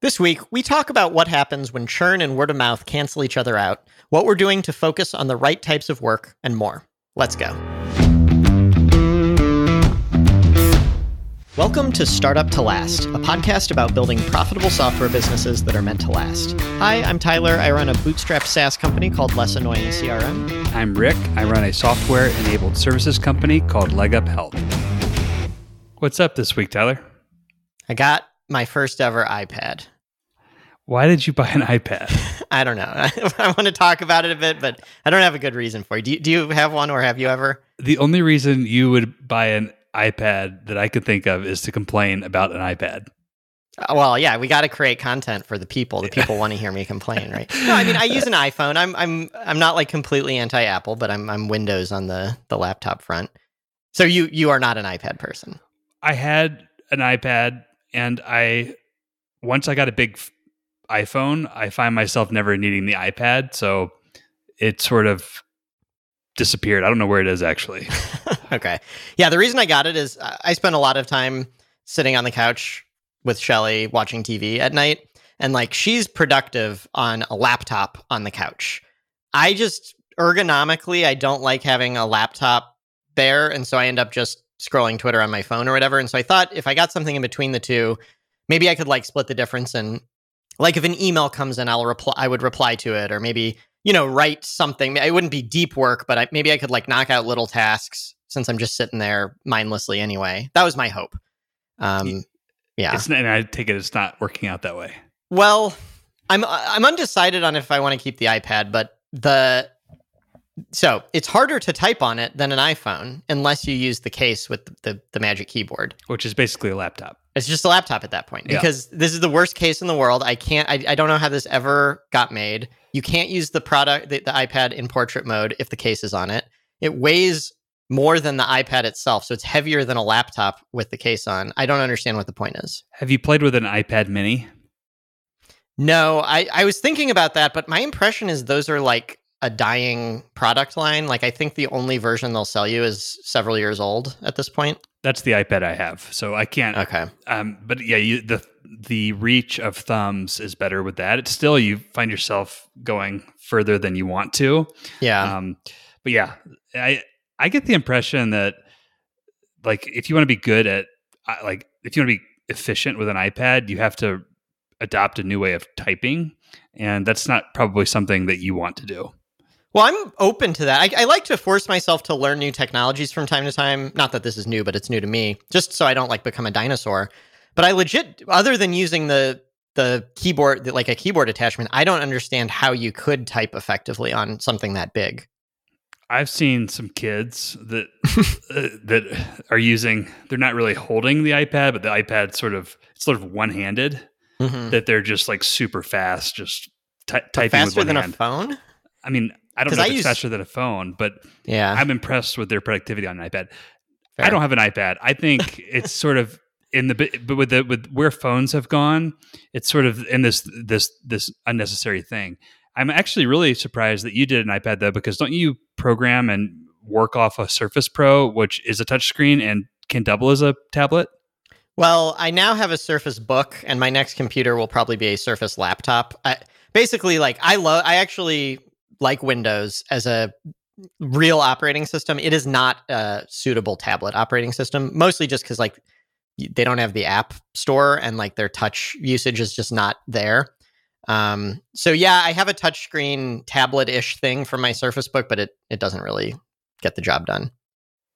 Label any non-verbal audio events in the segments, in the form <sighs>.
This week, we talk about what happens when churn and word of mouth cancel each other out, what we're doing to focus on the right types of work, and more. Let's go. Welcome to Startup to Last, a podcast about building profitable software businesses that are meant to last. Hi, I'm Tyler. I run a bootstrapped SaaS company called Less Annoying CRM. I'm Rick. I run a software enabled services company called Leg Up Health. What's up this week, Tyler? I got my first ever iPad. Why did you buy an iPad? <laughs> I don't know. <laughs> I want to talk about it a bit, but I don't have a good reason for it. Do you, do you have one or have you ever? The only reason you would buy an iPad that I could think of is to complain about an iPad. Uh, well, yeah, we got to create content for the people. The people want to hear me complain, right? <laughs> No, I mean, I use an iPhone. I'm I'm I'm not like completely anti-Apple, but I'm I'm Windows on the the laptop front. So you you are not an iPad person. I had an iPad and I once I got a big iPhone, I find myself never needing the iPad, so it sort of disappeared. I don't know where it is actually. <laughs> okay. Yeah, the reason I got it is uh, I spend a lot of time sitting on the couch with Shelly watching TV at night and like she's productive on a laptop on the couch. I just ergonomically I don't like having a laptop there and so I end up just scrolling Twitter on my phone or whatever. And so I thought if I got something in between the two, maybe I could like split the difference and like if an email comes in, I'll reply I would reply to it or maybe, you know, write something. It wouldn't be deep work, but I, maybe I could like knock out little tasks since I'm just sitting there mindlessly anyway. That was my hope. Um yeah. It's, and I take it it's not working out that way. Well, I'm I'm undecided on if I want to keep the iPad, but the so it's harder to type on it than an iPhone unless you use the case with the, the, the, magic keyboard, which is basically a laptop. It's just a laptop at that point yeah. because this is the worst case in the world. I can't, I, I don't know how this ever got made. You can't use the product, the, the iPad in portrait mode if the case is on it. It weighs more than the iPad itself. So it's heavier than a laptop with the case on. I don't understand what the point is. Have you played with an iPad mini? No, I, I was thinking about that, but my impression is those are like a dying product line. Like I think the only version they'll sell you is several years old at this point. That's the iPad I have, so I can't. Okay. Um, but yeah, you, the the reach of thumbs is better with that. It's still you find yourself going further than you want to. Yeah. Um, but yeah, I I get the impression that like if you want to be good at like if you want to be efficient with an iPad, you have to adopt a new way of typing, and that's not probably something that you want to do. Well, I'm open to that. I, I, like to force myself to learn new technologies from time to time. Not that this is new, but it's new to me, just so I don't like become a dinosaur. But I legit, other than using the the keyboard, like a keyboard attachment, I don't understand how you could type effectively on something that big. I've seen some kids that <laughs> uh, that are using. They're not really holding the iPad, but the iPad sort of it's sort of one handed. Mm-hmm. That they're just like super fast, just t- typing faster than hand. a phone. I mean, I don't know if I it's use, faster than a phone, but yeah, I'm impressed with their productivity on an iPad. Fair. I don't have an iPad. I think <laughs> it's sort of in the but with the with where phones have gone, it's sort of in this this this unnecessary thing. I'm actually really surprised that you did an iPad though, because don't you program and work off a Surface Pro, which is a touchscreen and can double as a tablet? Well, I now have a Surface Book, and my next computer will probably be a Surface laptop. I, basically, like I love, I actually like Windows as a real operating system, it is not a suitable tablet operating system, mostly just because like they don't have the app store and like their touch usage is just not there. Um, so yeah, I have a touchscreen tablet-ish thing for my Surface Book, but it it doesn't really get the job done.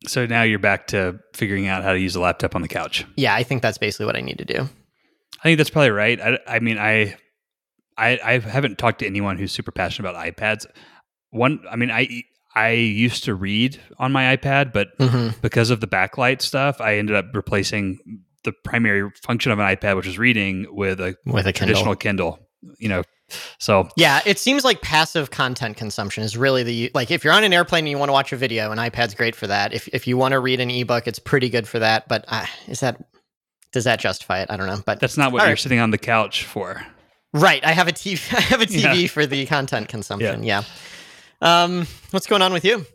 So now you're back to figuring out how to use a laptop on the couch. Yeah, I think that's basically what I need to do. I think that's probably right. I, I mean, I I, I haven't talked to anyone who's super passionate about iPads. One, I mean, I I used to read on my iPad, but mm-hmm. because of the backlight stuff, I ended up replacing the primary function of an iPad, which is reading, with a with a traditional Kindle. Kindle you know, so yeah, it seems like passive content consumption is really the like if you're on an airplane and you want to watch a video, an iPad's great for that. If if you want to read an ebook, it's pretty good for that. But uh, is that does that justify it? I don't know. But that's not what you're right. sitting on the couch for. Right. I have a TV. <laughs> I have a TV yeah. for the content consumption. Yeah. yeah. Um, what's going on with you?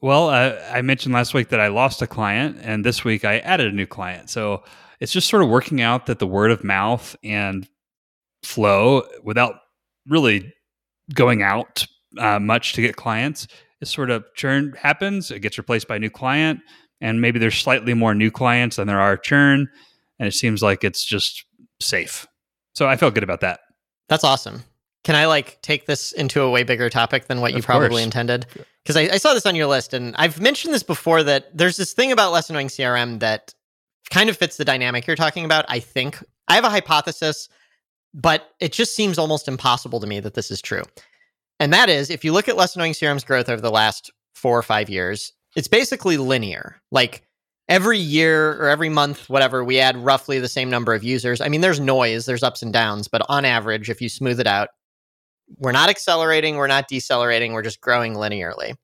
Well, uh, I mentioned last week that I lost a client, and this week I added a new client. So it's just sort of working out that the word of mouth and flow without really going out uh, much to get clients. Is sort of churn happens, it gets replaced by a new client, and maybe there's slightly more new clients than there are churn, and it seems like it's just safe. So I felt good about that. That's awesome. Can I like take this into a way bigger topic than what you probably course. intended? Because I, I saw this on your list, and I've mentioned this before that there's this thing about less annoying CRM that kind of fits the dynamic you're talking about. I think I have a hypothesis, but it just seems almost impossible to me that this is true. And that is, if you look at less annoying CRM's growth over the last four or five years, it's basically linear. Like every year or every month, whatever, we add roughly the same number of users. I mean, there's noise, there's ups and downs, but on average, if you smooth it out, we're not accelerating, we're not decelerating, we're just growing linearly.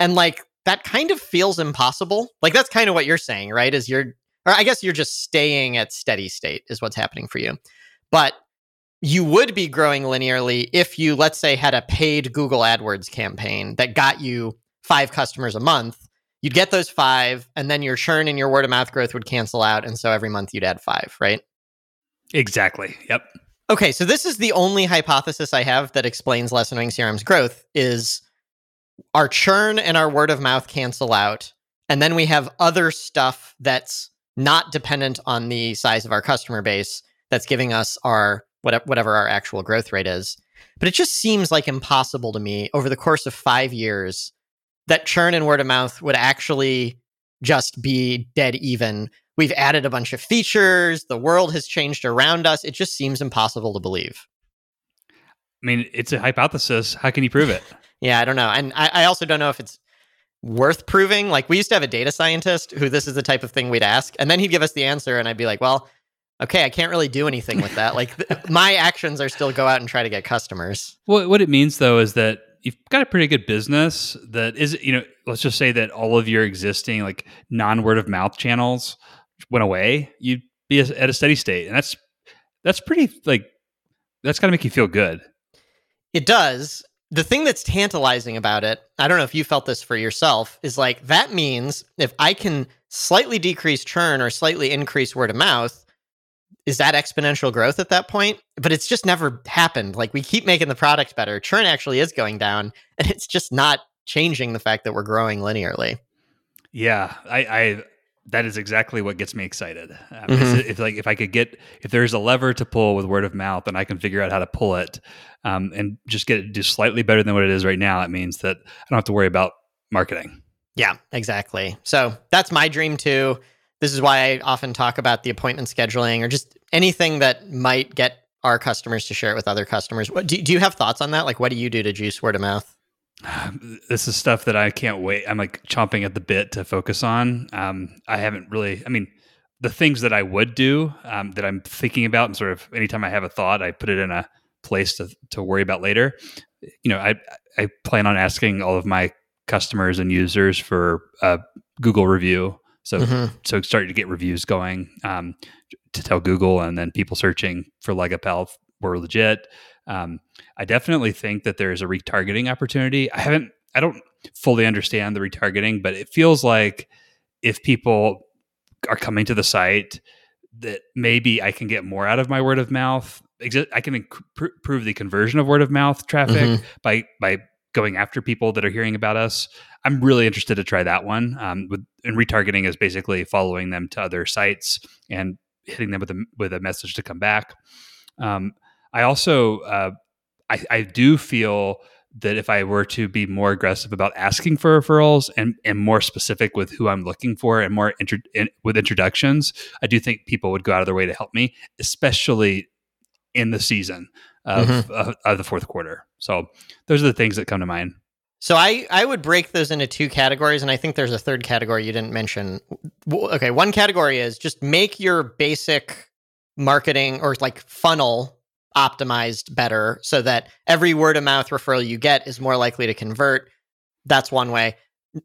And like that kind of feels impossible. Like that's kind of what you're saying, right? Is you're or I guess you're just staying at steady state is what's happening for you. But you would be growing linearly if you, let's say, had a paid Google AdWords campaign that got you five customers a month. You'd get those five, and then your churn and your word of mouth growth would cancel out. And so every month you'd add five, right? Exactly. Yep. Okay, so this is the only hypothesis I have that explains less annoying CRM's growth is our churn and our word of mouth cancel out. And then we have other stuff that's not dependent on the size of our customer base that's giving us our whatever our actual growth rate is. But it just seems like impossible to me over the course of five years that churn and word of mouth would actually just be dead even. We've added a bunch of features, the world has changed around us. It just seems impossible to believe. I mean, it's a hypothesis. How can you prove it? <laughs> yeah, I don't know. And I, I also don't know if it's worth proving. Like, we used to have a data scientist who this is the type of thing we'd ask, and then he'd give us the answer, and I'd be like, well, okay, I can't really do anything with that. like th- <laughs> my actions are still go out and try to get customers. Well, what it means though is that you've got a pretty good business that is, you know, let's just say that all of your existing like non word of mouth channels went away. You'd be at a steady state, and that's that's pretty like that's got to make you feel good. It does. The thing that's tantalizing about it, I don't know if you felt this for yourself, is like that means if I can slightly decrease churn or slightly increase word of mouth, is that exponential growth at that point? But it's just never happened. Like we keep making the product better. Churn actually is going down, <laughs> and it's just not changing the fact that we're growing linearly. Yeah, I, I that is exactly what gets me excited. Um, mm-hmm. If like if I could get if there's a lever to pull with word of mouth, and I can figure out how to pull it, um, and just get it just slightly better than what it is right now, it means that I don't have to worry about marketing. Yeah, exactly. So that's my dream too. This is why I often talk about the appointment scheduling or just anything that might get our customers to share it with other customers. What, do, do you have thoughts on that? Like, what do you do to juice word of mouth? <sighs> This is stuff that I can't wait. I'm like chomping at the bit to focus on. Um, I haven't really, I mean, the things that I would do um, that I'm thinking about and sort of anytime I have a thought, I put it in a place to, to worry about later. You know, I, I plan on asking all of my customers and users for a Google review so mm-hmm. so starting to get reviews going um, to tell Google, and then people searching for leg up health were legit. Um, I definitely think that there is a retargeting opportunity. I haven't, I don't fully understand the retargeting, but it feels like if people are coming to the site, that maybe I can get more out of my word of mouth. I can improve the conversion of word of mouth traffic mm-hmm. by by going after people that are hearing about us. I'm really interested to try that one. Um, with and retargeting is basically following them to other sites and hitting them with a with a message to come back. Um, I also uh, I, I do feel that if I were to be more aggressive about asking for referrals and, and more specific with who I'm looking for and more in, with introductions, I do think people would go out of their way to help me, especially in the season of, mm-hmm. of, of the fourth quarter. So those are the things that come to mind. So I I would break those into two categories, and I think there's a third category you didn't mention. Okay, one category is just make your basic marketing or like funnel optimized better so that every word of mouth referral you get is more likely to convert. That's one way.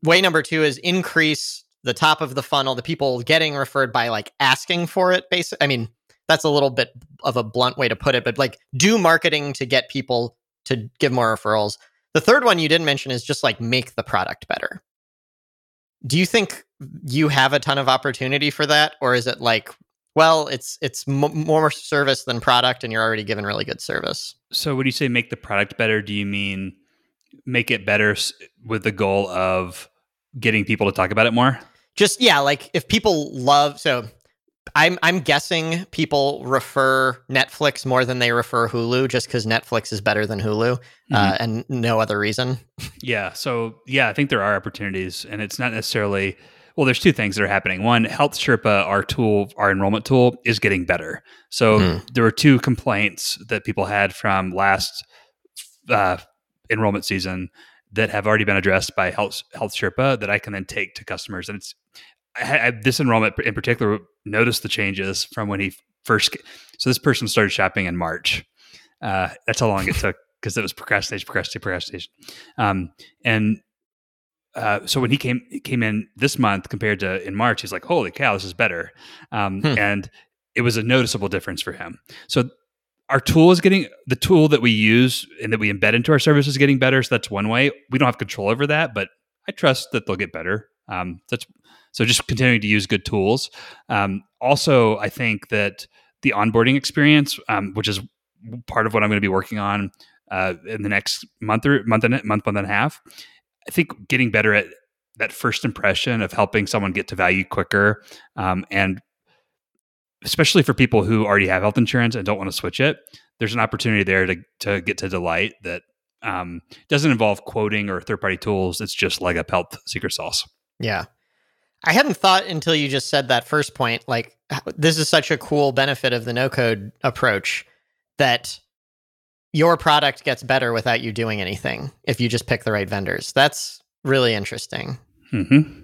Way number two is increase the top of the funnel, the people getting referred by like asking for it. Basic, I mean, that's a little bit of a blunt way to put it, but like do marketing to get people to give more referrals. The third one you didn't mention is just like make the product better. Do you think you have a ton of opportunity for that? Or is it like, well, it's it's m- more service than product, and you're already given really good service. So when you say make the product better, do you mean make it better with the goal of getting people to talk about it more? Just yeah, like if people love so I'm I'm guessing people refer Netflix more than they refer Hulu just because Netflix is better than Hulu, uh, mm-hmm. uh, and no other reason. yeah. So yeah, I think there are opportunities, and it's not necessarily. Well, there's two things that are happening. One, Health Sherpa, our tool, our enrollment tool, is getting better. So mm-hmm. there were two complaints that people had from last uh, enrollment season that have already been addressed by Health Health Sherpa that I can then take to customers, and it's I, I, this enrollment in particular noticed the changes from when he first. So this person started shopping in March. Uh, that's how long it took <laughs> because it was procrastination, procrastination, procrastination. Um, and uh, so when he came came in this month compared to in March, he's like, "Holy cow, this is better!" Um, hmm. And it was a noticeable difference for him. So our tool is getting the tool that we use and that we embed into our service is getting better. So that's one way. We don't have control over that, but I trust that they'll get better. Um, that's so just continuing to use good tools. Um, also, I think that the onboarding experience, um, which is part of what I'm going to be working on uh, in the next month or month and month, month and a half. I think getting better at that first impression of helping someone get to value quicker, um, and especially for people who already have health insurance and don't want to switch it, there's an opportunity there to to get to delight that um, doesn't involve quoting or third party tools. It's just leg up health secret sauce. Yeah. I hadn't thought until you just said that first point. Like, this is such a cool benefit of the no code approach that your product gets better without you doing anything if you just pick the right vendors. That's really interesting. Mm-hmm.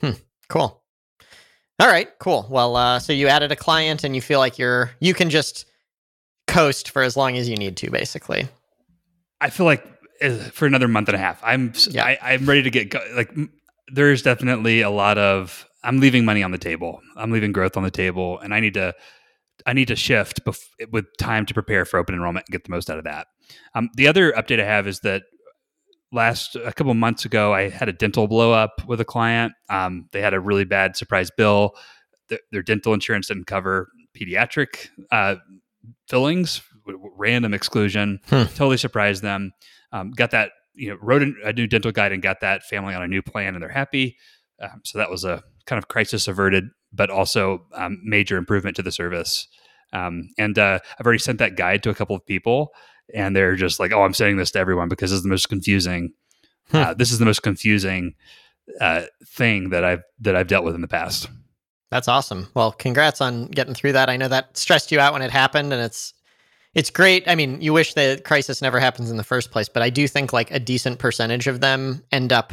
Hmm, cool. All right, cool. Well, uh, so you added a client and you feel like you're you can just coast for as long as you need to, basically. I feel like uh, for another month and a half. I'm yeah. I, am ready to get go- like there's definitely a lot of I'm leaving money on the table. I'm leaving growth on the table, and I need to I need to shift bef- with time to prepare for open enrollment and get the most out of that. Um, the other update I have is that last a couple months ago, I had a dental blow up with a client. Um, they had a really bad surprise bill. Th- their dental insurance didn't cover pediatric uh, fillings, random exclusion. Hmm. Totally surprised them. Um, got that you know wrote a new dental guide and got that family on a new plan and they're happy. Um, so that was a kind of crisis averted but also um, major improvement to the service. Um, and uh, i've already sent that guide to a couple of people and they're just like oh i'm sending this to everyone because it's the most confusing hmm. uh, this is the most confusing uh, thing that i've that i've dealt with in the past. That's awesome. Well congrats on getting through that. I know that stressed you out when it happened and it's it's great. I mean, you wish the crisis never happens in the first place, but I do think like a decent percentage of them end up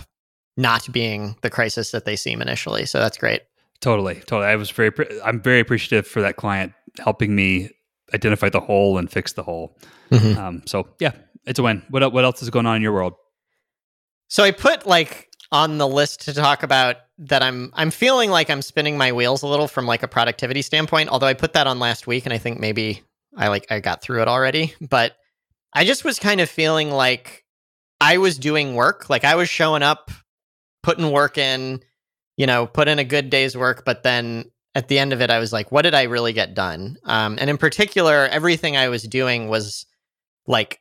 not being the crisis that they seem initially. So that's great. Totally, totally. I was very, I'm very appreciative for that client helping me identify the hole and fix the hole. Mm-hmm. Um, so yeah, it's a win. What what else is going on in your world? So I put like on the list to talk about that I'm I'm feeling like I'm spinning my wheels a little from like a productivity standpoint. Although I put that on last week, and I think maybe I like I got through it already, but I just was kind of feeling like I was doing work, like I was showing up, putting work in, you know, put in a good day's work, but then at the end of it I was like what did I really get done? Um, and in particular, everything I was doing was like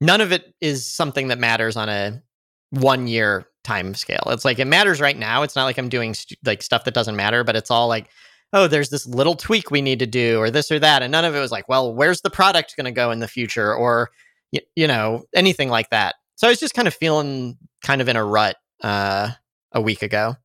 none of it is something that matters on a 1 year time scale. It's like it matters right now. It's not like I'm doing st- like stuff that doesn't matter, but it's all like oh, there's this little tweak we need to do or this or that. And none of it was like, well, where's the product going to go in the future or, you, you know, anything like that. So I was just kind of feeling kind of in a rut uh, a week ago.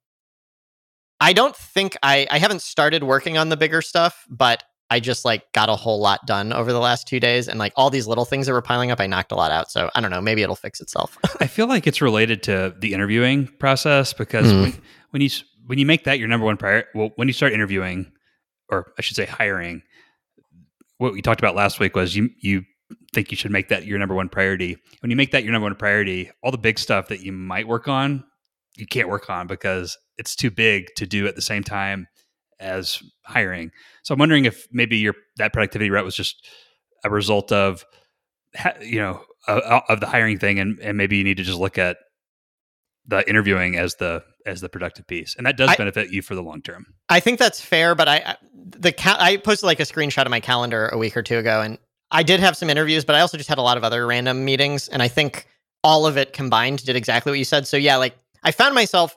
I don't think I, I haven't started working on the bigger stuff, but I just like got a whole lot done over the last two days, and like all these little things that were piling up, I knocked a lot out. So I don't know, maybe it'll fix itself. I feel like it's related to the interviewing process because mm. when, when you when you make that your number one priority, well, when you start interviewing, or I should say hiring, what we talked about last week was you you think you should make that your number one priority. When you make that your number one priority, all the big stuff that you might work on, you can't work on because it's too big to do at the same time as hiring. So I'm wondering if maybe your that productivity rate was just a result of you know uh, uh, of the hiring thing, and and maybe you need to just look at the interviewing as the as the productive piece, and that does I, benefit you for the long term. I think that's fair, but I the ca- I posted like a screenshot of my calendar a week or two ago, and I did have some interviews, but I also just had a lot of other random meetings, and I think all of it combined did exactly what you said. So yeah, like I found myself,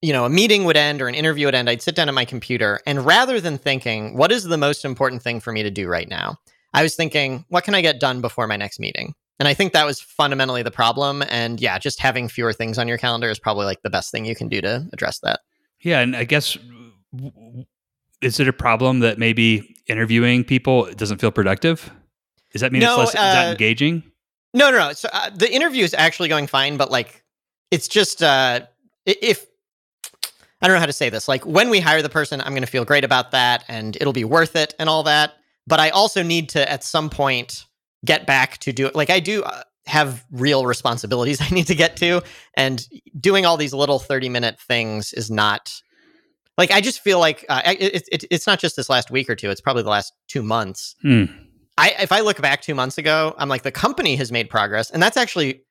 you know, a meeting would end or an interview would end. I'd sit down at my computer, and rather than thinking what is the most important thing for me to do right now, I was thinking what can I get done before my next meeting. And I think that was fundamentally the problem. And yeah, just having fewer things on your calendar is probably like the best thing you can do to address that. Yeah. And I guess, is it a problem that maybe interviewing people doesn't feel productive? Does that mean no, it's less uh, that engaging? No, no, no. So uh, the interview is actually going fine, but like it's just uh, if I don't know how to say this. Like when we hire the person, I'm going to feel great about that and it'll be worth it and all that. But I also need to at some point get back to do it. Like I do uh, have real responsibilities <laughs> I need to get to, and doing all these little 30 minute things is not like I just feel like uh, it, it, it's not just this last week or two. It's probably the last two months. Hmm. I if I look back two months ago, I'm like the company has made progress, and that's actually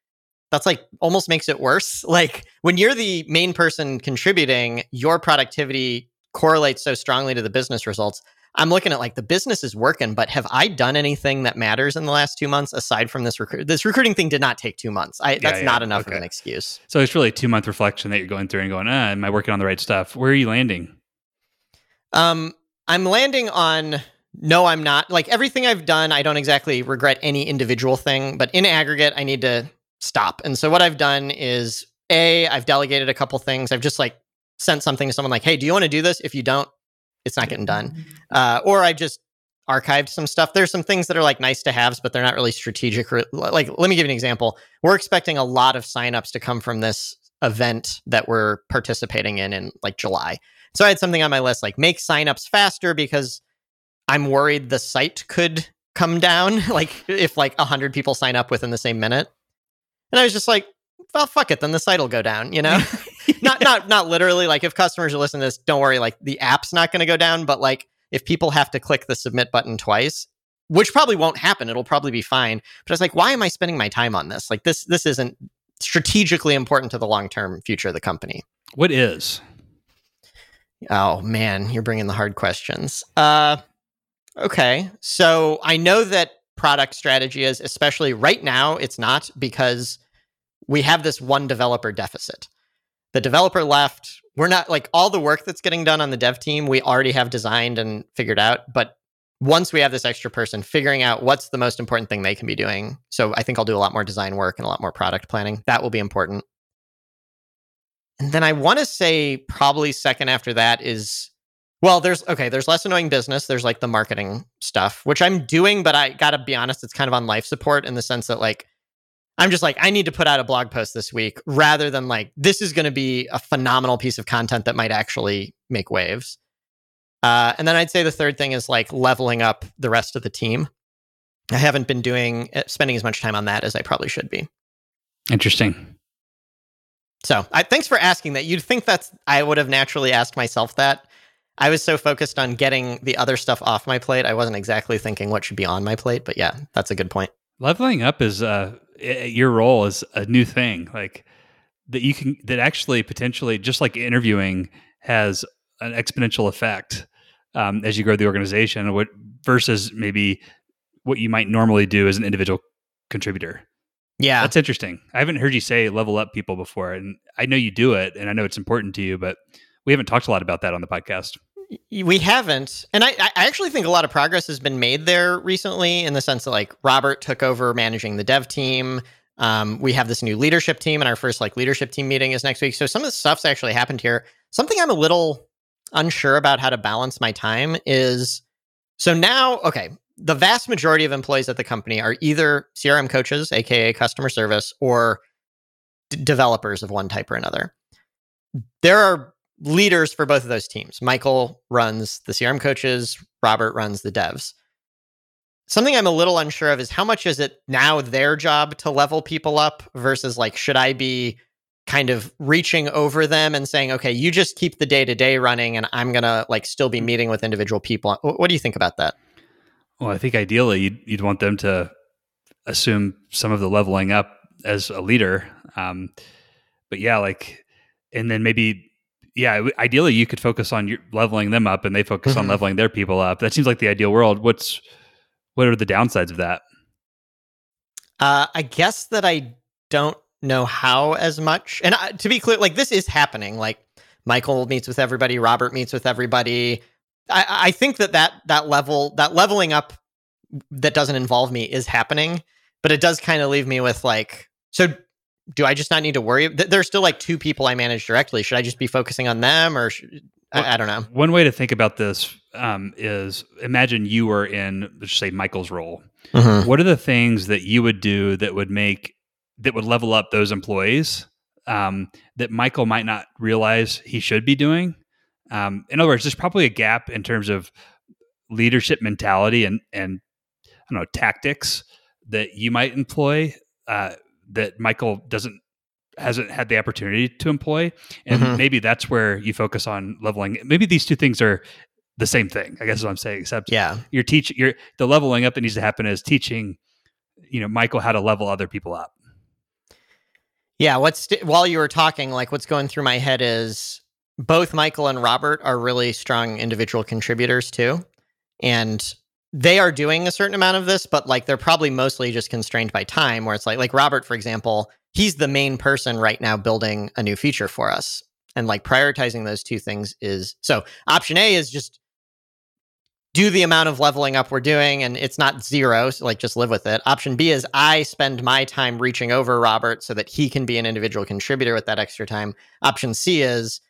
that's like almost makes it worse. <laughs> Like when you're the main person contributing, your productivity correlates so strongly to the business results. I'm looking at like the business is working, but have I done anything that matters in the last two months aside from this recruit? This recruiting thing did not take two months. I, yeah, that's yeah, not enough okay. of an excuse. So it's really a two month reflection that you're going through and going, ah, am I working on the right stuff? Where are you landing? Um, I'm landing on no, I'm not. Like everything I've done, I don't exactly regret any individual thing, but in aggregate, I need to stop. And so what I've done is a, I've delegated a couple things. I've just like sent something to someone like, hey, do you want to do this? If you don't, it's not getting done. Mm-hmm. Uh, or I just archived some stuff. There's some things that are like nice to haves, but they're not really strategic. Like, let me give you an example. We're expecting a lot of signups to come from this event that we're participating in in like July. So I had something on my list like make signups faster because I'm worried the site could come down, <laughs> like if like 100 people sign up within the same minute. And I was just like, well, fuck it, then the site will go down, you know? <laughs> not not literally like if customers are listening to this, don't worry, like the app's not going to go down, but like if people have to click the submit button twice, which probably won't happen, it'll probably be fine. But I was like, why am I spending my time on this? Like this this isn't strategically important to the long-term future of the company. What is? Oh man, you're bringing the hard questions. Uh okay. So I know that product strategy is especially right now it's not because we have this one developer deficit. The developer left. We're not like all the work that's getting done on the dev team, we already have designed and figured out. But once we have this extra person, figuring out what's the most important thing they can be doing. So I think I'll do a lot more design work and a lot more product planning. That will be important. And then I want to say probably second after that is well, there's okay, there's less annoying business. There's like the marketing stuff, which I'm doing, but I gotta be honest, it's kind of on life support in the sense that like I'm just like, I need to put out a blog post this week rather than like, this is going to be a phenomenal piece of content that might actually make waves. Uh, and then I'd say the third thing is like leveling up the rest of the team. I haven't been doing, uh, spending as much time on that as I probably should be. Interesting. So I, thanks for asking that. You'd think that's, I would have naturally asked myself that. I was so focused on getting the other stuff off my plate. I wasn't exactly thinking what should be on my plate, but yeah, that's a good point. Leveling up is uh, your role is a new thing, like that you can that actually potentially just like interviewing has an exponential effect um, as you grow the organization. What versus maybe what you might normally do as an individual contributor. Yeah, that's interesting. I haven't heard you say level up people before, and I know you do it, and I know it's important to you, but we haven't talked a lot about that on the podcast. We haven't. And I, I actually think a lot of progress has been made there recently in the sense that like Robert took over managing the dev team. Um, we have this new leadership team, and our first like leadership team meeting is next week. So some of the stuff's actually happened here. Something I'm a little unsure about how to balance my time is so now, okay, the vast majority of employees at the company are either CRM coaches, aka customer service, or d- developers of one type or another. There are leaders for both of those teams. Michael runs the CRM coaches, Robert runs the devs. Something I'm a little unsure of is how much is it now their job to level people up versus like, should I be kind of reaching over them and saying, okay, you just keep the day to day running and I'm going to like still be meeting with individual people? What do you think about that? Well, I think ideally you'd, you'd want them to assume some of the leveling up as a leader. Um, but yeah, like, and then maybe yeah, ideally you could focus on your leveling them up, and they focus mm-hmm. on leveling their people up. That seems like the ideal world. What's what are the downsides of that? Uh, I guess that I don't know how as much. And uh, to be clear, like this is happening. Like Michael meets with everybody, Robert meets with everybody. I, I think that that that level that leveling up that doesn't involve me is happening, but it does kind of leave me with like, so do I just not need to worry? There's still like two people I manage directly. Should I just be focusing on them, or should, well, I, I, don't know? One way to think about this um, is imagine you were in, let's say, Michael's role. Mm-hmm. What are the things that you would do that would make that would level up those employees um, that Michael might not realize he should be doing? Um, in other words, there's probably a gap in terms of leadership mentality and and I don't know tactics that you might employ uh, that Michael doesn't hasn't had the opportunity to employ, and mm-hmm. maybe that's where you focus on leveling. Maybe these two things are the same thing. I guess is what I'm saying. Except yeah, you're teaching. You're the leveling up that needs to happen is teaching. You know, Michael how to level other people up. Yeah, what's while you were talking, like what's going through my head is both Michael and Robert are really strong individual contributors too. And they are doing a certain amount of this, but like they're probably mostly just constrained by time where it's like like Robert, for example, he's the main person right now building a new feature for us. And like prioritizing those two things is so option A is just do the amount of leveling up we're doing and it's not zero so like just live with it option b is i spend my time reaching over robert so that he can be an individual contributor with that extra time option c is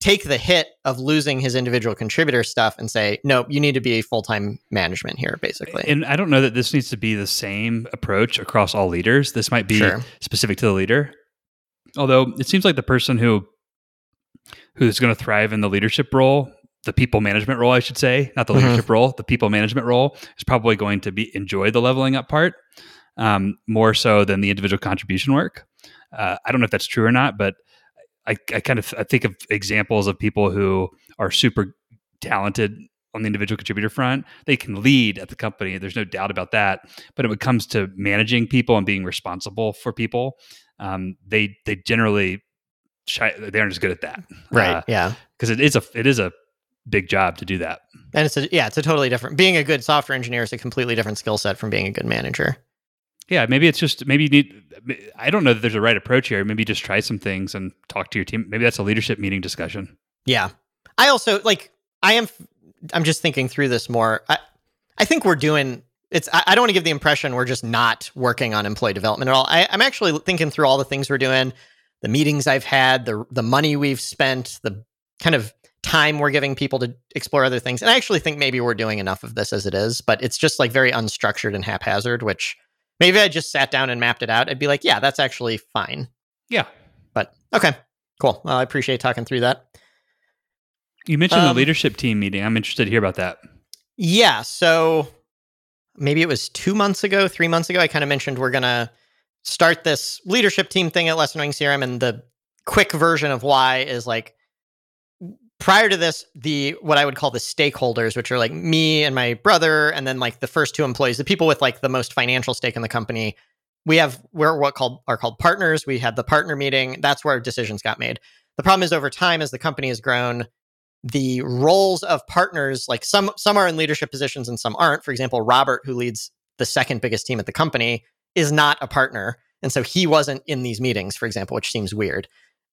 take the hit of losing his individual contributor stuff and say, nope, you need to be full time management here, basically. And I don't know that this needs to be the same approach across all leaders. This might be sure. specific to the leader. Although it seems like the person who who's going to thrive in the leadership role, the people management role, I should say, not the mm-hmm. leadership role, the people management role is probably going to be enjoy the leveling up part um, more so than the individual contribution work. Uh, I don't know if that's true or not, but I, I kind of I think of examples of people who are super talented on the individual contributor front. They can lead at the company. There's no doubt about that. But when it comes to managing people and being responsible for people, um, they they generally shy, they aren't as good at that. Right. Uh, yeah. Because it is a it is a big job to do that. And it's a yeah, it's a totally different. Being a good software engineer is a completely different skill set from being a good manager yeah, maybe it's just maybe you need. I don't know that there's a right approach here. Maybe just try some things and talk to your team. Maybe that's a leadership meeting discussion. Yeah, I also like. I am. I'm just thinking through this more. I, I think we're doing. It's. I, I don't want to give the impression we're just not working on employee development at all. I, I'm actually thinking through all the things we're doing, the meetings I've had, the the money we've spent, the kind of time we're giving people to explore other things. And I actually think maybe we're doing enough of this as it is, but it's just like very unstructured and haphazard, which Maybe I just sat down and mapped it out. I'd be like, yeah, that's actually fine. Yeah. But okay, cool. Well, I appreciate talking through that. You mentioned um, the leadership team meeting. I'm interested to hear about that. Yeah. So maybe it was two months ago, three months ago, I kind of mentioned we're going to start this leadership team thing at Less Annoying CRM. And the quick version of why is like prior to this, the what I would call the stakeholders, which are like me and my brother, and then like the first two employees, the people with like the most financial stake in the company, we have we're what called are called partners. We had the partner meeting. That's where decisions got made. The problem is over time, as the company has grown, the roles of partners, like some some are in leadership positions and some aren't. For example, Robert, who leads the second biggest team at the company, is not a partner. And so he wasn't in these meetings, for example, which seems weird.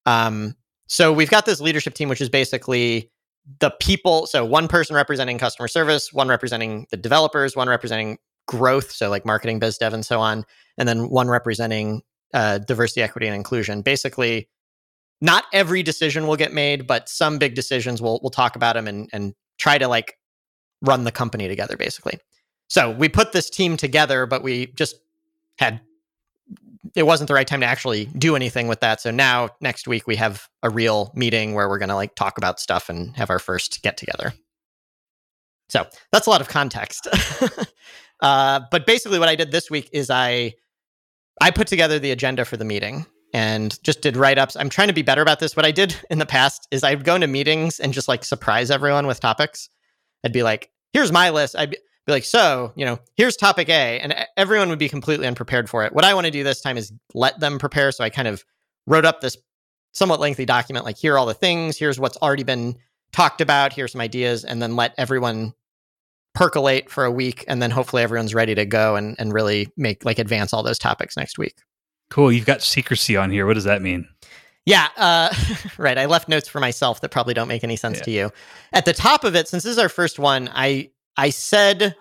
Um, so we've got this leadership team, which is basically the people. So one person representing customer service, one representing the developers, one representing growth, so like marketing, biz dev, and so on, and then one representing uh, diversity, equity, and inclusion. Basically, not every decision will get made, but some big decisions we'll we'll talk about them and and try to like run the company together, basically. So we put this team together, but we just had it wasn't the right time to actually do anything with that. So now next week we have a real meeting where we're going to like talk about stuff and have our first get together. So that's a lot of context. <laughs> uh, but basically, what I did this week is I I put together the agenda for the meeting and just did write ups. I'm trying to be better about this. What I did <laughs> in the past is I'd go into meetings and just like surprise everyone with topics. I'd be like, "Here's my list." I'd be, be like, so, you know, here's topic A, and everyone would be completely unprepared for it. What I want to do this time is let them prepare. So I kind of wrote up this somewhat lengthy document like here are all the things, here's what's already been talked about, here's some ideas, and then let everyone percolate for a week and then hopefully everyone's ready to go and, and really make like advance all those topics next week. Cool. You've got secrecy on here. What does that mean? Yeah, uh, <laughs> right. I left notes for myself that probably don't make any sense yeah. to you. At the top of it, since this is our first one, I I said,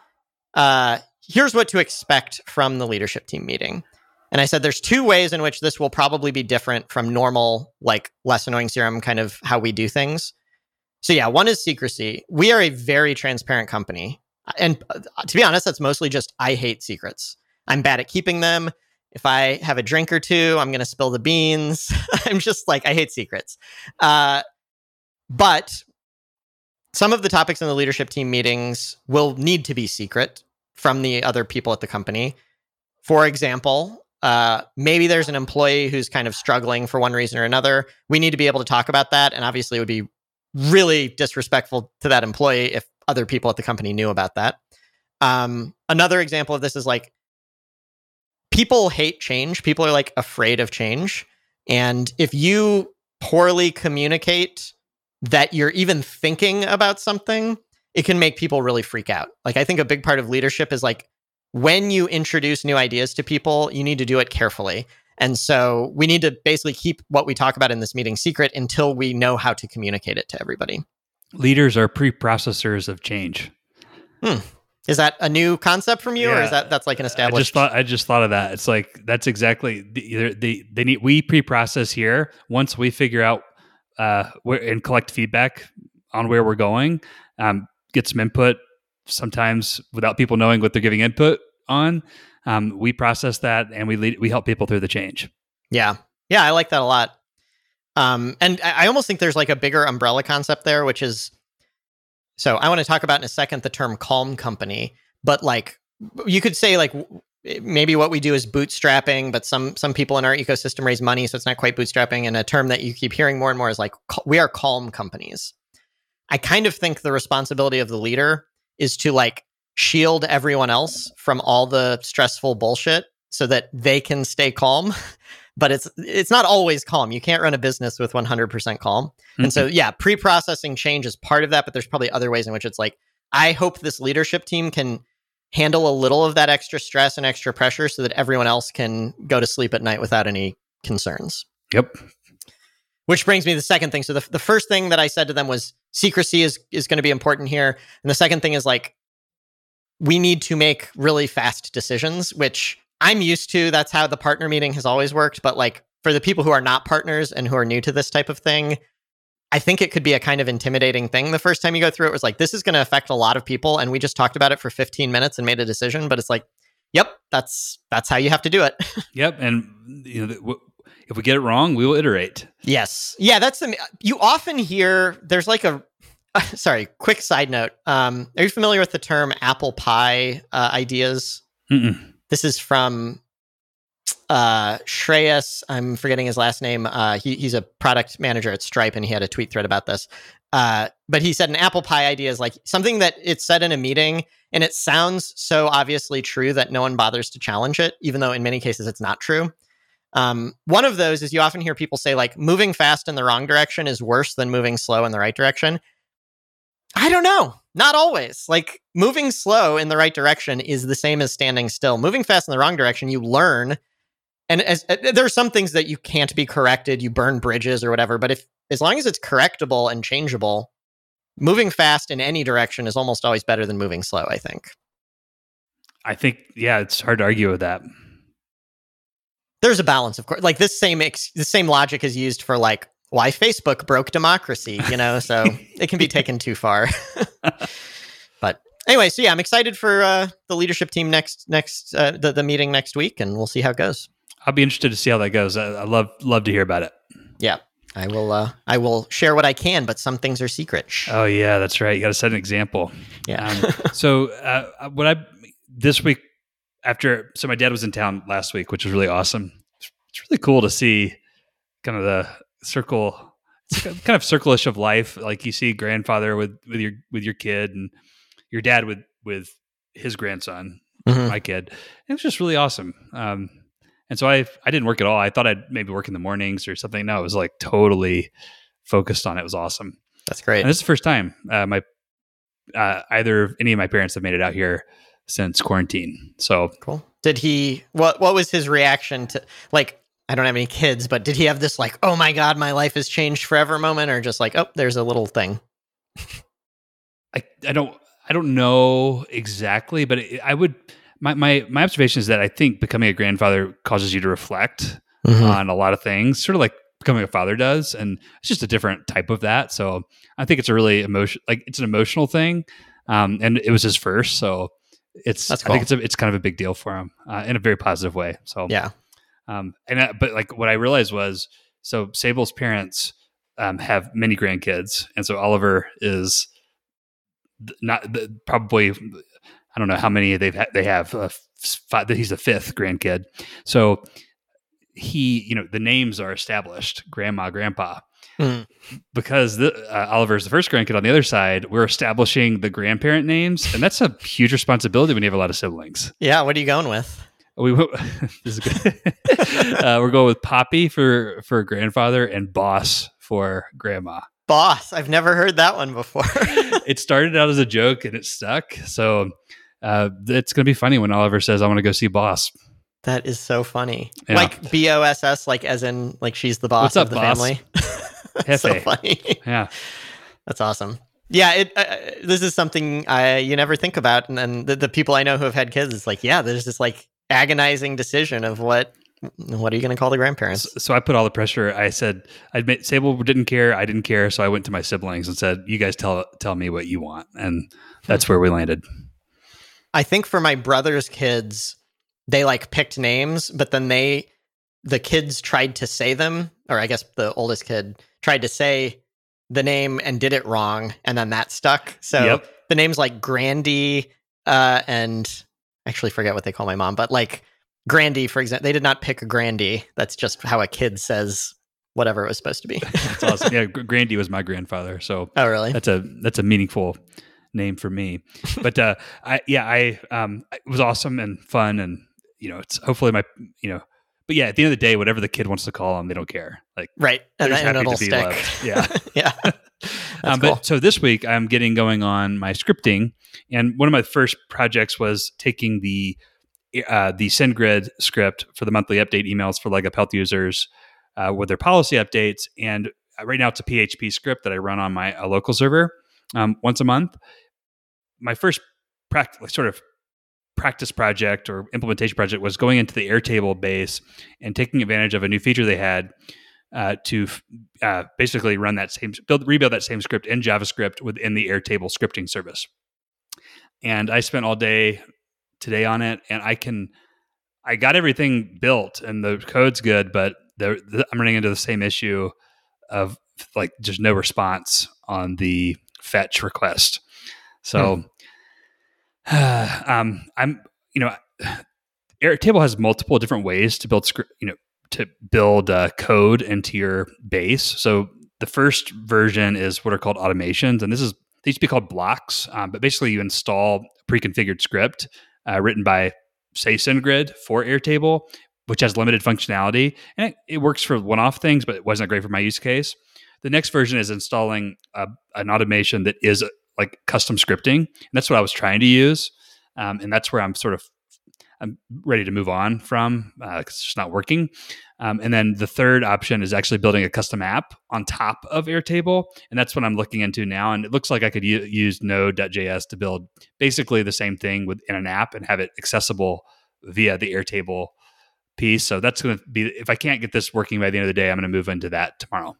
uh, "Here's what to expect from the leadership team meeting." And I said, "There's two ways in which this will probably be different from normal, like less annoying CRM, kind of how we do things." So yeah, one is secrecy. We are a very transparent company, and uh, to be honest, that's mostly just I hate secrets. I'm bad at keeping them if I have a drink or two, I'm going to spill the beans. <laughs> I'm just like, I hate secrets. Uh, but some of the topics in the leadership team meetings will need to be secret from the other people at the company. For example, uh, maybe there's an employee who's kind of struggling for one reason or another. We need to be able to talk about that. And obviously, it would be really disrespectful to that employee if other people at the company knew about that. Um, another example of this is like people hate change. People are like afraid of change. And if you poorly communicate that you're even thinking about something, it can make people really freak out. Like, I think a big part of leadership is like when you introduce new ideas to people, you need to do it carefully. And so we need to basically keep what we talk about in this meeting secret until we know how to communicate it to everybody. Leaders are pre processors of change. Hmm. Is that a new concept from you, yeah. or is that that's like an established? I just thought I just thought of that. It's like that's exactly the, they they need we pre-process here. Once we figure out uh, and collect feedback on where we're going, um, get some input. Sometimes without people knowing what they're giving input on, um, we process that and we lead, we help people through the change. Yeah, yeah, I like that a lot. Um, and I almost think there's like a bigger umbrella concept there, which is so I want to talk about in a second the term calm company, but like you could say like maybe what we do is bootstrapping, but some some people in our ecosystem raise money, so it's not quite bootstrapping. And a term that you keep hearing more and more is like we are calm companies. I kind of think the responsibility of the leader is to like shield everyone else from all the stressful bullshit so that they can stay calm <laughs> but it's it's not always calm. You can't run a business with 100% calm. Mm-hmm. And so mm-hmm. yeah, pre-processing change is part of that, but there's probably other ways in which it's like I hope this leadership team can handle a little of that extra stress and extra pressure so that everyone else can go to sleep at night without any concerns. Yep. Which brings me to the second thing. So the, the first thing that I said to them was secrecy is is going to be important here. And the second thing is like we need to make really fast decisions, which I'm used to. That's how the partner meeting has always worked. But like for the people who are not partners and who are new to this type of thing, I think it could be a kind of intimidating thing the first time you go through it. Was like, this is going to affect a lot of people. And we just talked about it for 15 minutes and made a decision. But it's like, yep, that's that's how you have to do it. <laughs> yep. And you know, if we get it wrong, we will iterate. Yes. Yeah, that's the you often hear there's like a <laughs> sorry, quick side note. Um, are you familiar with the term apple pie uh, ideas? Mm-mm. This is from uh Shreyas. I'm forgetting his last name. Uh, he, he's a product manager at Stripe, and he had a tweet thread about this. Uh, but he said an apple pie idea is like something that it's said in a meeting, and it sounds so obviously true that no one bothers to challenge it, even though in many cases it's not true. Um, one of those is you often hear people say like moving fast in the wrong direction is worse than moving slow in the right direction. I don't know. Not always. Like moving slow in the right direction is the same as standing still. Moving fast in the wrong direction, you learn. And as, uh, there are some things that you can't be corrected. You burn bridges or whatever. But if as long as it's correctable and changeable, moving fast in any direction is almost always better than moving slow. I think. I think yeah, it's hard to argue with that. There's a balance, of course. Like this same ex- the same logic is used for like why Facebook broke democracy, you know, so <laughs> it can be taken too far. <laughs> but anyway, so yeah, I'm excited for uh, the leadership team next next uh, the the meeting next week, and we'll see how it goes. I'll be interested to see how that goes. I, I love love to hear about it. Yeah, I will. Uh, I will share what I can, but some things are secret. Oh yeah, that's right. You got to set an example. Yeah. Um, so uh, what I this week after so my dad was in town last week, which was really awesome. It's really cool to see kind of the circle it's kind of circle-ish of life like you see grandfather with with your with your kid and your dad with with his grandson mm-hmm. my kid it was just really awesome um And so I I didn't work at all. I thought I'd maybe work in the mornings or something. No, it was like totally focused on it. it was awesome. That's great. And this is the first time uh, my uh, either any of my parents have made it out here since quarantine. So cool. Did he? What What was his reaction to like? I don't have any kids, but did he have this like, oh my god, my life has changed forever moment, or just like, oh, there's a little thing? I I don't I don't know exactly, but it, I would my, my my observation is that I think becoming a grandfather causes you to reflect mm-hmm. on a lot of things, sort of like becoming a father does, and it's just a different type of that. So I think it's a really emotion like it's an emotional thing, um, and it was his first, so it's cool. I think it's a, it's kind of a big deal for him uh, in a very positive way. So yeah, um, and that, but like what I realized was so Sable's parents um, have many grandkids, and so Oliver is not the, probably I don't know how many they've ha- they have. Uh, five, he's the fifth grandkid, so he you know the names are established, grandma, grandpa. Mm. Because the, uh, Oliver's the first grandkid on the other side, we're establishing the grandparent names, and that's a huge responsibility when you have a lot of siblings. Yeah, what are you going with? We <laughs> this is good. <laughs> uh, we're going with Poppy for for grandfather and Boss for grandma. Boss, I've never heard that one before. <laughs> it started out as a joke and it stuck. So uh, it's going to be funny when Oliver says, "I want to go see Boss." That is so funny. Yeah. Like B O S S, like as in like she's the boss up, of the boss? family. <laughs> <laughs> so funny. Yeah, that's awesome. Yeah, it, uh, this is something I you never think about, and then the, the people I know who have had kids, it's like, yeah, there's this like agonizing decision of what what are you going to call the grandparents? So, so, I put all the pressure. I said, I admit Sable didn't care. I didn't care. So I went to my siblings and said, you guys tell, tell me what you want. And that's where we landed. I think for my brother's kids, they like picked names, but then they, the kids tried to say them, or I guess the oldest kid tried to say the name and did it wrong. And then that stuck. So yep. the names like Grandy, uh, and actually forget what they call my mom, but like, Grandy, for example, they did not pick a Grandy. That's just how a kid says whatever it was supposed to be. <laughs> that's awesome. Yeah, <laughs> Grandy was my grandfather, so oh really? That's a that's a meaningful name for me. But uh, I yeah, I um, it was awesome and fun, and you know, it's hopefully my you know. But yeah, at the end of the day, whatever the kid wants to call them, they don't care. Like right, and, then happy it'll to be stick. loved. Yeah, <laughs> yeah. Um, but cool. so this week, I'm getting going on my scripting, and one of my first projects was taking the uh, the SendGrid script for the monthly update emails for leg up health users uh, with their policy updates. And uh, right now it's a PHP script that I run on my local server um, once a month. My first practice, sort of practice project or implementation project was going into the Airtable base and taking advantage of a new feature they had uh, to uh, basically run that same build rebuild that same script in JavaScript within the Airtable scripting service. And I spent all day today on it, and I can I got everything built and the code's good, but the, the, I'm running into the same issue of like just no response on the fetch request. So, hmm. <sighs> um, I'm you know, <sighs> Airtable has multiple different ways to build script, you know, to build uh, code into your base. So the first version is what are called automations, and this is they used to be called blocks, um, but basically you install a pre-configured script uh, written by say SendGrid for Airtable, which has limited functionality and it, it works for one-off things, but it wasn't great for my use case. The next version is installing a, an automation that is like custom scripting, and that's what I was trying to use, um, and that's where I'm sort of I'm ready to move on from because uh, it's just not working. Um, and then the third option is actually building a custom app on top of Airtable. And that's what I'm looking into now. And it looks like I could u- use Node.js to build basically the same thing within an app and have it accessible via the Airtable piece. So that's going to be, if I can't get this working by the end of the day, I'm going to move into that tomorrow.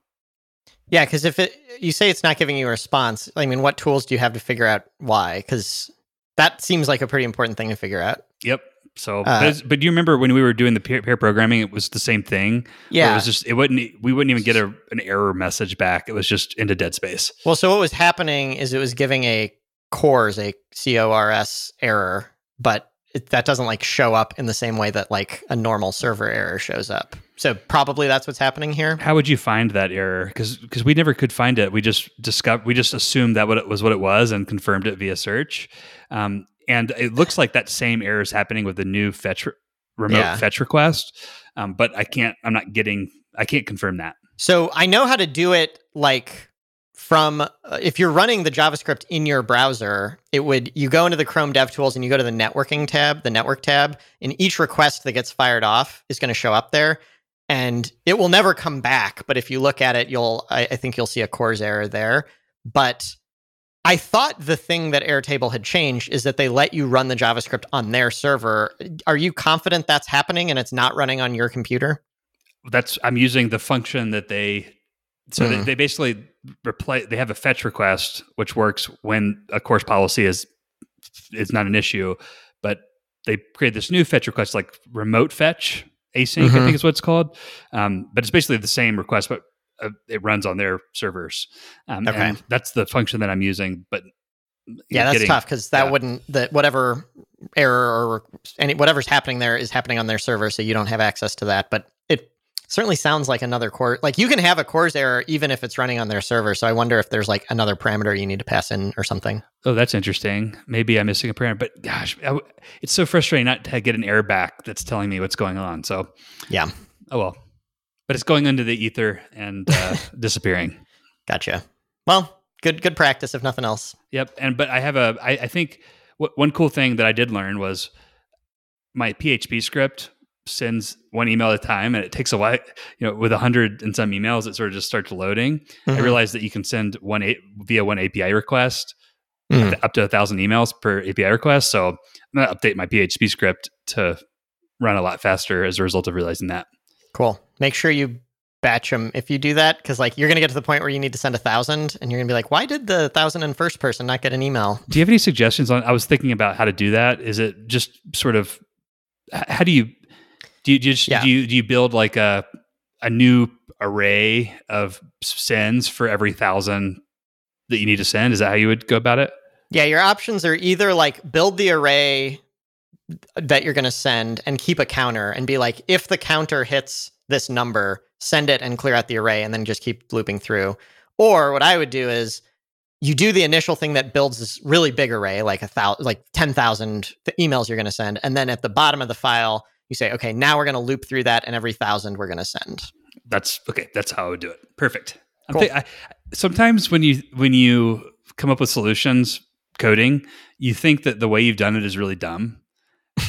Yeah, because if it, you say it's not giving you a response, I mean, what tools do you have to figure out why? Because that seems like a pretty important thing to figure out. Yep. So, uh, but, but, do you remember when we were doing the pair, pair programming? It was the same thing. Yeah, it was just it wouldn't. We wouldn't even get a, an error message back. It was just into dead space. Well, so what was happening is it was giving a CORS a C O R S error, but it, that doesn't like show up in the same way that like a normal server error shows up. So probably that's what's happening here. How would you find that error? Because because we never could find it. We just discovered. We just assumed that what it was what it was and confirmed it via search. Um, and it looks like that same error is happening with the new fetch remote yeah. fetch request. Um, but I can't. I'm not getting. I can't confirm that. So I know how to do it. Like from uh, if you're running the JavaScript in your browser, it would you go into the Chrome DevTools and you go to the networking tab, the network tab, and each request that gets fired off is going to show up there, and it will never come back. But if you look at it, you'll I, I think you'll see a CORS error there. But I thought the thing that Airtable had changed is that they let you run the JavaScript on their server. Are you confident that's happening and it's not running on your computer? That's I'm using the function that they so mm. they, hmm. they, basically replace they have a fetch request which works when a CORS policy is is not an issue, but they create this new fetch request like remote fetch async, mm-hmm. I think is what it's called. Um, but it's basically the same request, but uh, it runs on their servers. Um, okay. And that's the function that I'm using. But yeah, that's getting, tough because that yeah. wouldn't that whatever error or any whatever's happening there is happening on their server, so you don't have access to that. But certainly sounds like another core. Like you can have a CORS error even if it's running on their server. So I wonder if there's like another parameter you need to pass in or something. Oh, that's interesting. Maybe I'm missing a parameter, but gosh, it's so frustrating not to get an error back that's telling me what's going on. So yeah. Oh well but it's going into the ether and uh, <laughs> disappearing. Gotcha. Well, good good practice if nothing else. Yep. And but I have a I, I think w- one cool thing that I did learn was my PHP script sends one email at a time and it takes a while you know with a hundred and some emails it sort of just starts loading mm-hmm. i realized that you can send one a- via one api request mm. up to a thousand emails per api request so i'm going to update my php script to run a lot faster as a result of realizing that Cool. Make sure you batch them if you do that because like you're going to get to the point where you need to send a thousand and you're going to be like why did the thousand and first person not get an email do you have any suggestions on i was thinking about how to do that is it just sort of how do you do you, do you, yeah. do you, do you build like a a new array of sends for every thousand that you need to send is that how you would go about it yeah your options are either like build the array that you're going to send and keep a counter and be like, if the counter hits this number, send it and clear out the array and then just keep looping through. Or what I would do is you do the initial thing that builds this really big array, like a thousand, like 10,000 emails you're going to send. And then at the bottom of the file, you say, okay, now we're going to loop through that and every thousand we're going to send. That's okay. That's how I would do it. Perfect. Cool. Th- I, sometimes when you, when you come up with solutions coding, you think that the way you've done it is really dumb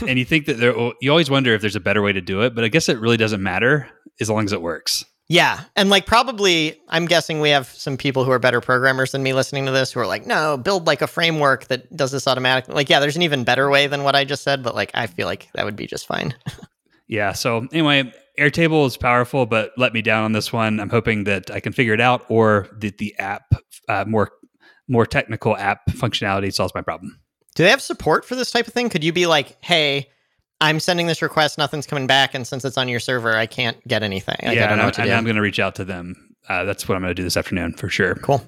and you think that there, you always wonder if there's a better way to do it, but I guess it really doesn't matter as long as it works. Yeah. And like, probably, I'm guessing we have some people who are better programmers than me listening to this who are like, no, build like a framework that does this automatically. Like, yeah, there's an even better way than what I just said, but like, I feel like that would be just fine. <laughs> yeah. So, anyway, Airtable is powerful, but let me down on this one. I'm hoping that I can figure it out or that the app, uh, more, more technical app functionality solves my problem. Do they have support for this type of thing? Could you be like, hey, I'm sending this request, nothing's coming back, and since it's on your server, I can't get anything. Like, yeah, and, I'm, and I'm, going to reach out to them. Uh, that's what I'm going to do this afternoon for sure. Cool.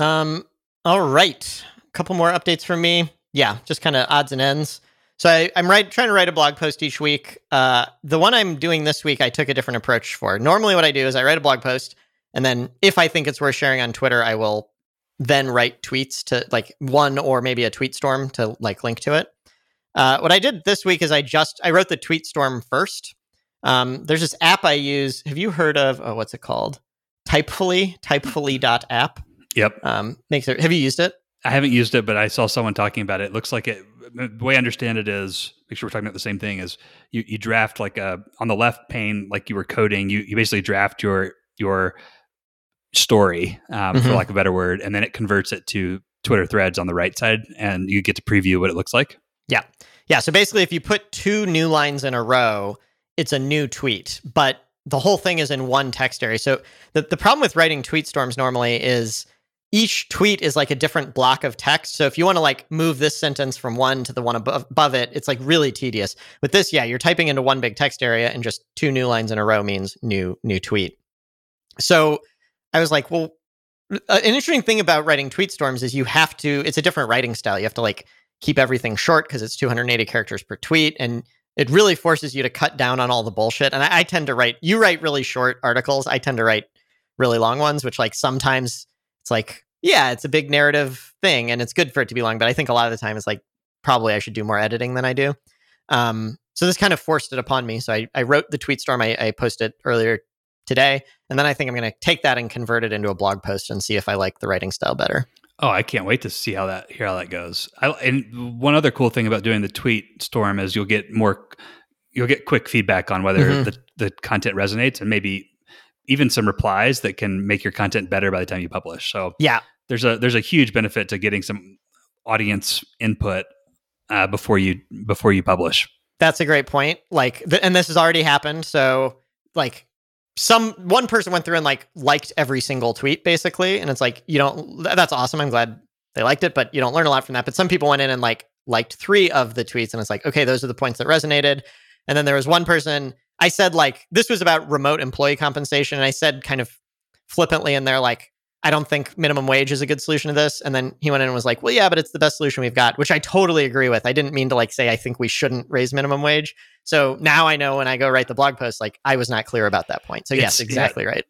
Um. All right. A couple more updates from me. Yeah, just kind of odds and ends. So I, am right, trying to write a blog post each week. Uh, the one I'm doing this week, I took a different approach for. Normally, what I do is I write a blog post, and then if I think it's worth sharing on Twitter, I will then write tweets to like one or maybe a tweet storm to like link to it. Uh, what I did this week is I just I wrote the tweet storm first. Um, there's this app I use. Have you heard of? Oh, what's it called? Typefully. Typefully.app. Yep. Um, makes it. Have you used it? I haven't used it, but I saw someone talking about it. it looks like it. The way I understand it is, make sure we're talking about the same thing. Is you, you draft like a on the left pane, like you were coding. You you basically draft your your story, um, mm-hmm. for lack of a better word, and then it converts it to Twitter threads on the right side, and you get to preview what it looks like. Yeah, yeah. So basically, if you put two new lines in a row, it's a new tweet, but the whole thing is in one text area. So the the problem with writing tweet storms normally is each tweet is like a different block of text. So if you want to like move this sentence from one to the one above, above it, it's like really tedious. With this, yeah, you're typing into one big text area and just two new lines in a row means new new tweet. So I was like, well, an interesting thing about writing tweet storms is you have to, it's a different writing style. You have to like keep everything short because it's 280 characters per tweet. And it really forces you to cut down on all the bullshit. And I, I tend to write, you write really short articles. I tend to write really long ones, which like sometimes it's like, yeah, it's a big narrative thing and it's good for it to be long. But I think a lot of the time it's like, probably I should do more editing than I do. Um, So this kind of forced it upon me. So I, I wrote the tweet storm. I, I posted earlier today, and then I think I'm going to take that and convert it into a blog post and see if I like the writing style better. Oh, I can't wait to see how that hear how that goes. I, and one other cool thing about doing the tweet storm is you'll get more, you'll get quick feedback on whether mm-hmm. the, the content resonates, and maybe even some replies that can make your content better by the time you publish. So yeah, there's a there's a huge benefit to getting some audience input uh, before you before you publish. That's a great point. Like, th- and this has already happened. So like some one person went through and like liked every single tweet basically. And it's like you don't that's awesome. I'm glad they liked it but you don't learn a lot from that. But some people went in and like liked three of the tweets and it's like okay those are the points that resonated. And then there was one person i said like this was about remote employee compensation and i said kind of flippantly in there like I don't think minimum wage is a good solution to this. And then he went in and was like, well, yeah, but it's the best solution we've got, which I totally agree with. I didn't mean to like say I think we shouldn't raise minimum wage. So now I know when I go write the blog post, like I was not clear about that point. So yes, exactly yeah, right.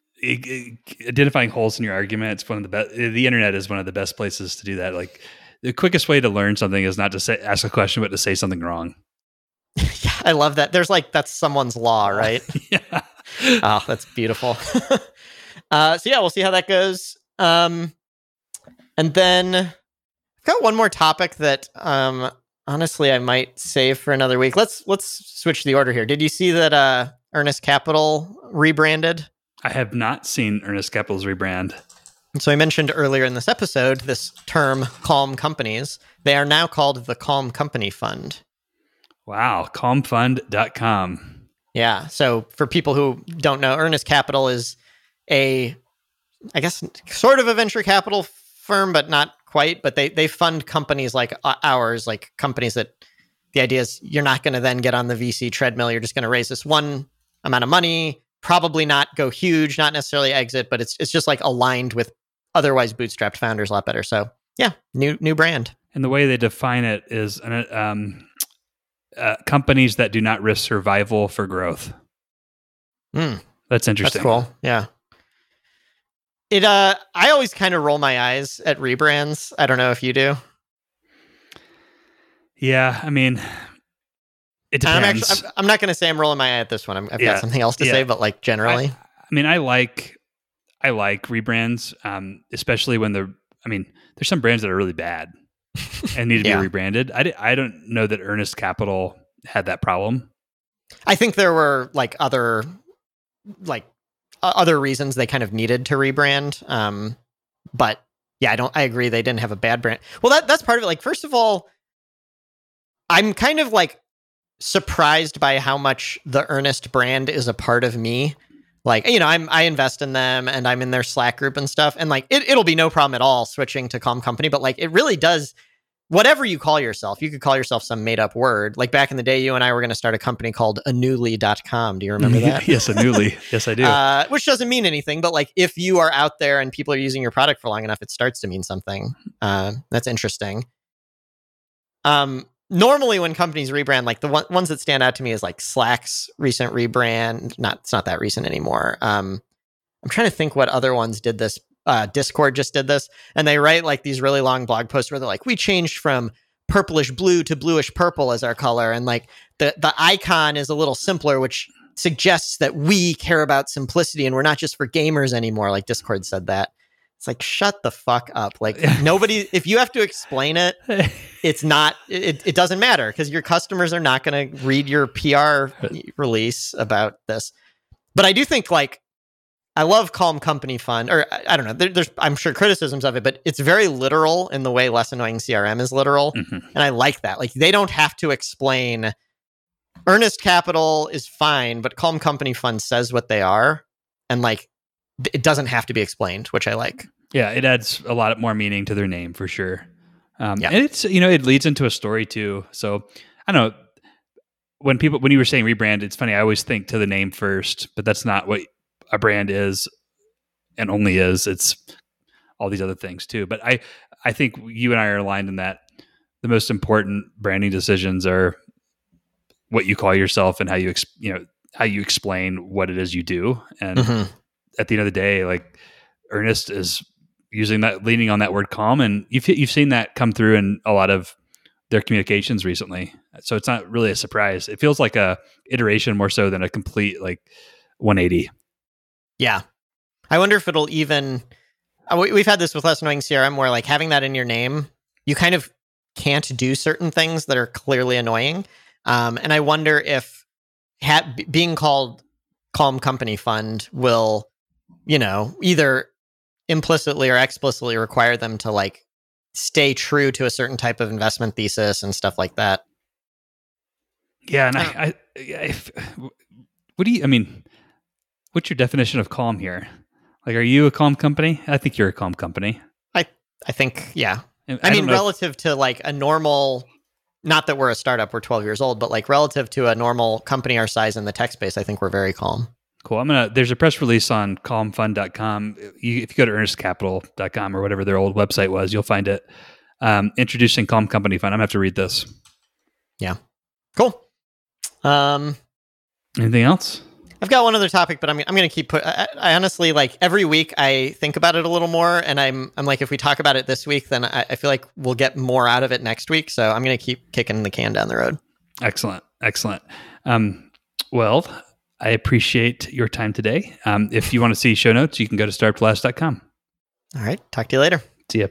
Identifying holes in your argument, it's one of the best. The internet is one of the best places to do that. Like the quickest way to learn something is not to say ask a question, but to say something wrong. <laughs> yeah, I love that. There's like that's someone's law, <laughs> right? yeah. Oh, that's beautiful. <laughs> uh, so yeah, we'll see how that goes. Um, and then I've got one more topic that um, honestly I might save for another week. Let's let's switch the order here. Did you see that uh, Earnest Capital rebranded? I have not seen Earnest Capital's rebrand. So I mentioned earlier in this episode this term calm companies. They are now called the Calm Company Fund. Wow, calmfund.com. Yeah. So for people who don't know, Earnest Capital is a I guess sort of a venture capital firm, but not quite. But they they fund companies like uh, ours, like companies that the idea is you're not going to then get on the VC treadmill. You're just going to raise this one amount of money, probably not go huge, not necessarily exit, but it's it's just like aligned with otherwise bootstrapped founders a lot better. So yeah, new new brand. And the way they define it is um, uh, companies that do not risk survival for growth. Mm. That's interesting. That's cool. Yeah. It uh I always kind of roll my eyes at rebrands. I don't know if you do. Yeah, I mean it depends. I'm, actually, I'm, I'm not going to say I'm rolling my eye at this one. i have yeah, got something else to yeah. say, but like generally, I, I, mean, I like I like rebrands, um, especially when they're. I mean, there's some brands that are really bad and need to <laughs> yeah. be rebranded. I I don't know that Earnest Capital had that problem. I think there were like other like other reasons they kind of needed to rebrand. Um, but yeah, I don't. I agree. They didn't have a bad brand. Well, that that's part of it. Like, first of all, I'm kind of like surprised by how much the Earnest brand is a part of me. Like, you know, I'm I invest in them and I'm in their Slack group and stuff, and like it, it'll be no problem at all switching to Calm Company. But like, it really does whatever you call yourself, you could call yourself some made up word. Like back in the day, you and I were going to start a company called Anuli.com. Do you remember that? <laughs> yes, Anuli. yes, I do. <laughs> Uh, which doesn't mean anything, but like if you are out there and people are using your product for long enough, it starts to mean something. Uh, that's interesting. Um, normally when companies rebrand, like the one, ones that stand out to me is like Slack's recent rebrand. Not, it's not that recent anymore. Um, I'm trying to think what other ones did this uh, Discord just did this, and they write like these really long blog posts where they're like, "We changed from purplish blue to bluish purple as our color," and like the the icon is a little simpler, which suggests that we care about simplicity and we're not just for gamers anymore. Like Discord said that. It's like shut the fuck up. Like <laughs> nobody. If you have to explain it, it's not. It, it doesn't matter because your customers are not going to read your PR <laughs> release about this. But I do think like I love Calm Company Fund, or I, I don't know. There, there's I'm sure criticisms of it, but it's very literal in the way Less Annoying CRM is literal, mm-hmm. and I like that. Like they don't have to explain. Earnest Capital is fine, but Calm Company Fund says what they are, and like it doesn't have to be explained, which I like. Yeah, it adds a lot more meaning to their name for sure. Um, yeah. and it's you know it leads into a story too. So I don't know when people when you were saying rebrand, it's funny. I always think to the name first, but that's not what a brand is and only is. It's all these other things too. But I I think you and I are aligned in that the most important branding decisions are what you call yourself and how you ex- you know how you explain what it is you do. And mm-hmm. at the end of the day, like Earnest is using that leaning on that word calm, and you've you've seen that come through in a lot of their communications recently. So it's not really a surprise. It feels like a iteration more so than a complete like 180. Yeah. I wonder if it'll even uh, we've had this with less annoying CRM where like having that in your name, you kind of can't do certain things that are clearly annoying. Um, and I wonder if ha- being called Calm Company Fund will, you know, either implicitly or explicitly require them to like stay true to a certain type of investment thesis and stuff like that. Yeah, and I, I, I, what do you? I mean, what's your definition of calm here? Like, are you a calm company? I think you're a calm company. I, I think, yeah. I, I mean, relative if, to like a normal, not that we're a startup, we're 12 years old, but like relative to a normal company our size in the tech space, I think we're very calm. Cool. I'm gonna. There's a press release on calmfund.com. You, if you go to earnestcapital.com or whatever their old website was, you'll find it. Um, introducing Calm Company Fund. I'm gonna have to read this. Yeah. Cool. Um. Anything else? I've got one other topic, but I'm I'm gonna keep put. I, I, honestly like every week I think about it a little more, and I'm I'm like if we talk about it this week, then I, I feel like we'll get more out of it next week. So I'm gonna keep kicking the can down the road. Excellent, excellent. Um, well, I appreciate your time today. Um, if you want to see show notes, you can go to startuplast.com. All right. Talk to you later. See ya.